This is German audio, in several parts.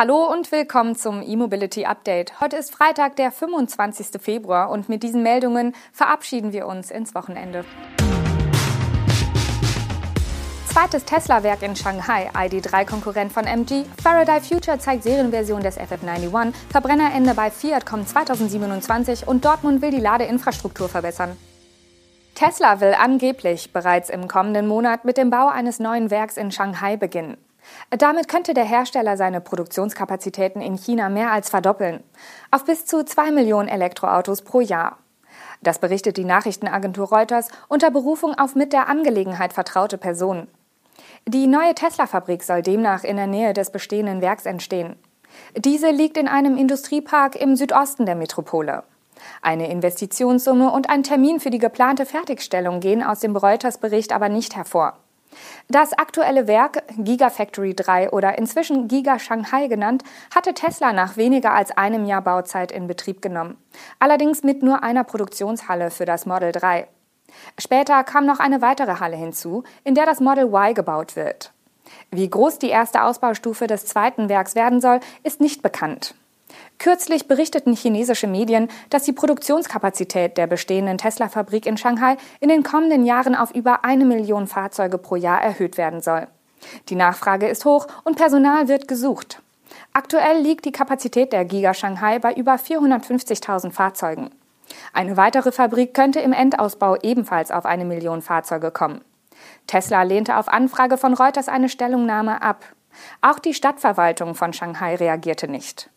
Hallo und willkommen zum E-Mobility Update. Heute ist Freitag, der 25. Februar und mit diesen Meldungen verabschieden wir uns ins Wochenende. Zweites Tesla-Werk in Shanghai, ID3-Konkurrent von MG. Faraday Future zeigt Serienversion des FF91. Verbrennerende bei Fiat kommt 2027 und Dortmund will die Ladeinfrastruktur verbessern. Tesla will angeblich bereits im kommenden Monat mit dem Bau eines neuen Werks in Shanghai beginnen. Damit könnte der Hersteller seine Produktionskapazitäten in China mehr als verdoppeln, auf bis zu zwei Millionen Elektroautos pro Jahr. Das berichtet die Nachrichtenagentur Reuters unter Berufung auf mit der Angelegenheit vertraute Personen. Die neue Tesla-Fabrik soll demnach in der Nähe des bestehenden Werks entstehen. Diese liegt in einem Industriepark im Südosten der Metropole. Eine Investitionssumme und ein Termin für die geplante Fertigstellung gehen aus dem Reuters-Bericht aber nicht hervor. Das aktuelle Werk, Gigafactory 3 oder inzwischen Giga Shanghai genannt, hatte Tesla nach weniger als einem Jahr Bauzeit in Betrieb genommen. Allerdings mit nur einer Produktionshalle für das Model 3. Später kam noch eine weitere Halle hinzu, in der das Model Y gebaut wird. Wie groß die erste Ausbaustufe des zweiten Werks werden soll, ist nicht bekannt. Kürzlich berichteten chinesische Medien, dass die Produktionskapazität der bestehenden Tesla-Fabrik in Shanghai in den kommenden Jahren auf über eine Million Fahrzeuge pro Jahr erhöht werden soll. Die Nachfrage ist hoch und Personal wird gesucht. Aktuell liegt die Kapazität der Giga Shanghai bei über 450.000 Fahrzeugen. Eine weitere Fabrik könnte im Endausbau ebenfalls auf eine Million Fahrzeuge kommen. Tesla lehnte auf Anfrage von Reuters eine Stellungnahme ab. Auch die Stadtverwaltung von Shanghai reagierte nicht.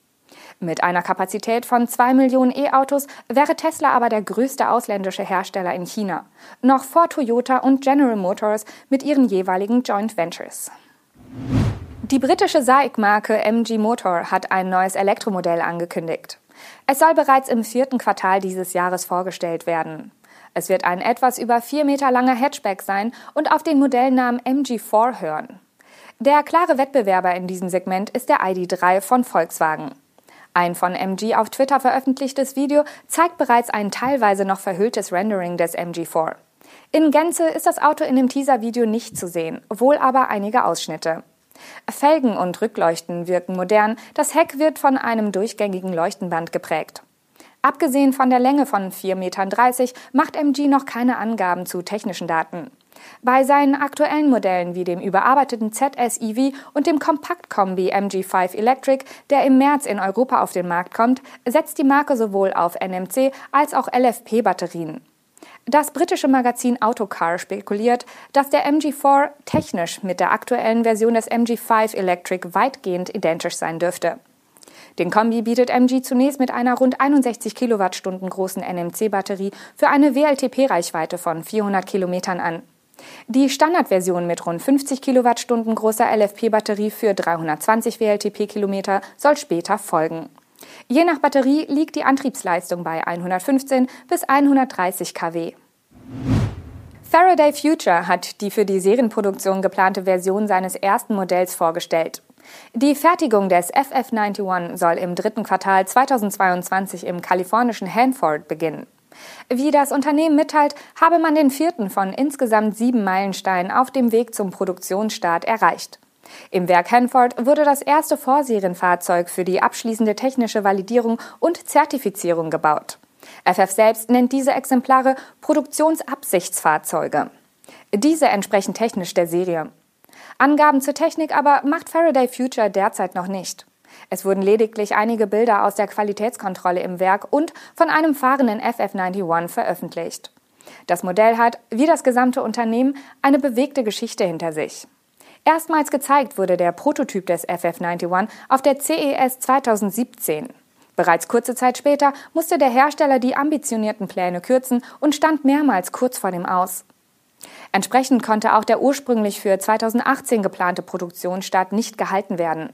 Mit einer Kapazität von zwei Millionen E-Autos wäre Tesla aber der größte ausländische Hersteller in China, noch vor Toyota und General Motors mit ihren jeweiligen Joint Ventures. Die britische SAIC-Marke MG Motor hat ein neues Elektromodell angekündigt. Es soll bereits im vierten Quartal dieses Jahres vorgestellt werden. Es wird ein etwas über vier Meter langer Hatchback sein und auf den Modellnamen MG4 hören. Der klare Wettbewerber in diesem Segment ist der ID3 von Volkswagen. Ein von MG auf Twitter veröffentlichtes Video zeigt bereits ein teilweise noch verhülltes Rendering des MG4. In Gänze ist das Auto in dem Teaser-Video nicht zu sehen, wohl aber einige Ausschnitte. Felgen und Rückleuchten wirken modern, das Heck wird von einem durchgängigen Leuchtenband geprägt. Abgesehen von der Länge von 4,30 Metern macht MG noch keine Angaben zu technischen Daten. Bei seinen aktuellen Modellen wie dem überarbeiteten ZS-EV und dem Kompaktkombi MG5 Electric, der im März in Europa auf den Markt kommt, setzt die Marke sowohl auf NMC als auch LFP-Batterien. Das britische Magazin Autocar spekuliert, dass der MG4 technisch mit der aktuellen Version des MG5 Electric weitgehend identisch sein dürfte. Den Kombi bietet MG zunächst mit einer rund 61 Kilowattstunden großen NMC-Batterie für eine WLTP-Reichweite von 400 Kilometern an. Die Standardversion mit rund 50 Kilowattstunden großer LFP-Batterie für 320 WLTP-Kilometer soll später folgen. Je nach Batterie liegt die Antriebsleistung bei 115 bis 130 kW. Faraday Future hat die für die Serienproduktion geplante Version seines ersten Modells vorgestellt. Die Fertigung des FF91 soll im dritten Quartal 2022 im kalifornischen Hanford beginnen. Wie das Unternehmen mitteilt, habe man den vierten von insgesamt sieben Meilensteinen auf dem Weg zum Produktionsstart erreicht. Im Werk Hanford wurde das erste Vorserienfahrzeug für die abschließende technische Validierung und Zertifizierung gebaut. FF selbst nennt diese Exemplare Produktionsabsichtsfahrzeuge. Diese entsprechen technisch der Serie. Angaben zur Technik aber macht Faraday Future derzeit noch nicht. Es wurden lediglich einige Bilder aus der Qualitätskontrolle im Werk und von einem fahrenden FF91 veröffentlicht. Das Modell hat, wie das gesamte Unternehmen, eine bewegte Geschichte hinter sich. Erstmals gezeigt wurde der Prototyp des FF91 auf der CES 2017. Bereits kurze Zeit später musste der Hersteller die ambitionierten Pläne kürzen und stand mehrmals kurz vor dem Aus. Entsprechend konnte auch der ursprünglich für 2018 geplante Produktionsstart nicht gehalten werden.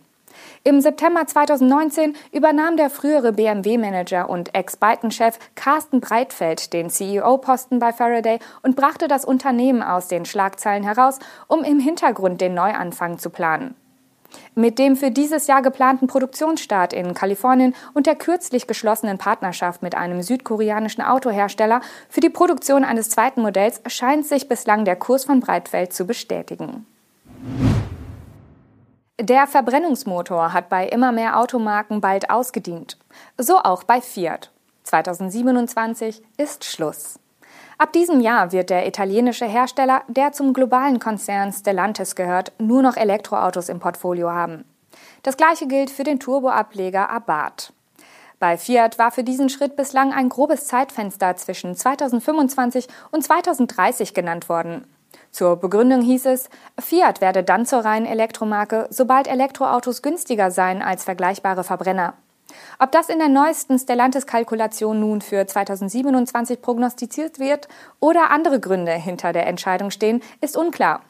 Im September 2019 übernahm der frühere BMW-Manager und Ex-Byton-Chef Carsten Breitfeld den CEO-Posten bei Faraday und brachte das Unternehmen aus den Schlagzeilen heraus, um im Hintergrund den Neuanfang zu planen. Mit dem für dieses Jahr geplanten Produktionsstart in Kalifornien und der kürzlich geschlossenen Partnerschaft mit einem südkoreanischen Autohersteller für die Produktion eines zweiten Modells scheint sich bislang der Kurs von Breitfeld zu bestätigen. Der Verbrennungsmotor hat bei immer mehr Automarken bald ausgedient. So auch bei Fiat. 2027 ist Schluss. Ab diesem Jahr wird der italienische Hersteller, der zum globalen Konzern Stellantis gehört, nur noch Elektroautos im Portfolio haben. Das gleiche gilt für den Turboableger Abarth. Bei Fiat war für diesen Schritt bislang ein grobes Zeitfenster zwischen 2025 und 2030 genannt worden. Zur Begründung hieß es, Fiat werde dann zur reinen Elektromarke, sobald Elektroautos günstiger seien als vergleichbare Verbrenner. Ob das in der neuesten Stellantis-Kalkulation nun für 2027 prognostiziert wird oder andere Gründe hinter der Entscheidung stehen, ist unklar.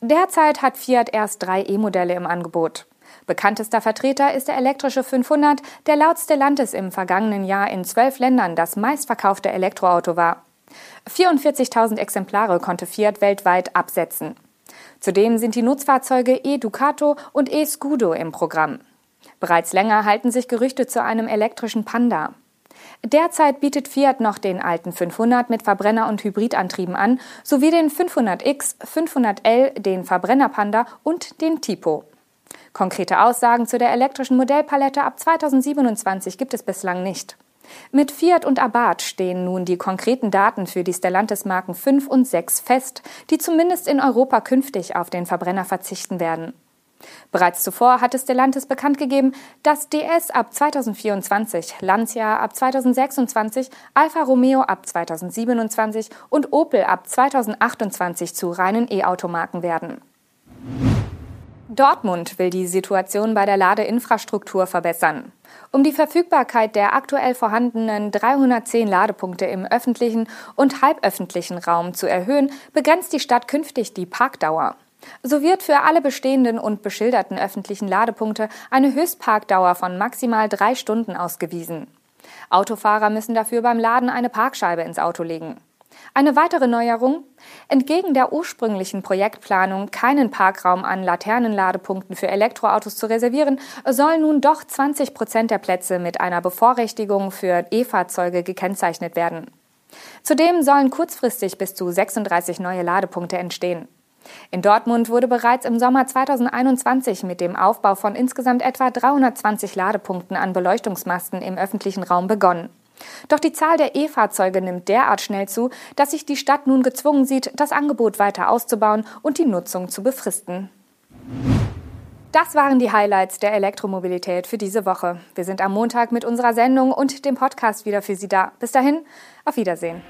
Derzeit hat Fiat erst drei E-Modelle im Angebot. Bekanntester Vertreter ist der elektrische 500, der laut Stellantis im vergangenen Jahr in zwölf Ländern das meistverkaufte Elektroauto war. 44.000 Exemplare konnte Fiat weltweit absetzen. Zudem sind die Nutzfahrzeuge e-Ducato und e-Scudo im Programm. Bereits länger halten sich Gerüchte zu einem elektrischen Panda. Derzeit bietet Fiat noch den alten 500 mit Verbrenner- und Hybridantrieben an, sowie den 500X, 500L, den Verbrenner Panda und den Tipo. Konkrete Aussagen zu der elektrischen Modellpalette ab 2027 gibt es bislang nicht. Mit Fiat und Abarth stehen nun die konkreten Daten für die Stellantis-Marken 5 und 6 fest, die zumindest in Europa künftig auf den Verbrenner verzichten werden. Bereits zuvor hatte Stellantis bekannt gegeben, dass DS ab 2024, Lancia ab 2026, Alfa Romeo ab 2027 und Opel ab 2028 zu reinen E-Automarken werden. Dortmund will die Situation bei der Ladeinfrastruktur verbessern. Um die Verfügbarkeit der aktuell vorhandenen 310 Ladepunkte im öffentlichen und halböffentlichen Raum zu erhöhen, begrenzt die Stadt künftig die Parkdauer. So wird für alle bestehenden und beschilderten öffentlichen Ladepunkte eine Höchstparkdauer von maximal drei Stunden ausgewiesen. Autofahrer müssen dafür beim Laden eine Parkscheibe ins Auto legen. Eine weitere Neuerung. Entgegen der ursprünglichen Projektplanung, keinen Parkraum an Laternenladepunkten für Elektroautos zu reservieren, sollen nun doch 20 Prozent der Plätze mit einer Bevorrechtigung für E-Fahrzeuge gekennzeichnet werden. Zudem sollen kurzfristig bis zu 36 neue Ladepunkte entstehen. In Dortmund wurde bereits im Sommer 2021 mit dem Aufbau von insgesamt etwa 320 Ladepunkten an Beleuchtungsmasten im öffentlichen Raum begonnen. Doch die Zahl der E-Fahrzeuge nimmt derart schnell zu, dass sich die Stadt nun gezwungen sieht, das Angebot weiter auszubauen und die Nutzung zu befristen. Das waren die Highlights der Elektromobilität für diese Woche. Wir sind am Montag mit unserer Sendung und dem Podcast wieder für Sie da. Bis dahin, auf Wiedersehen.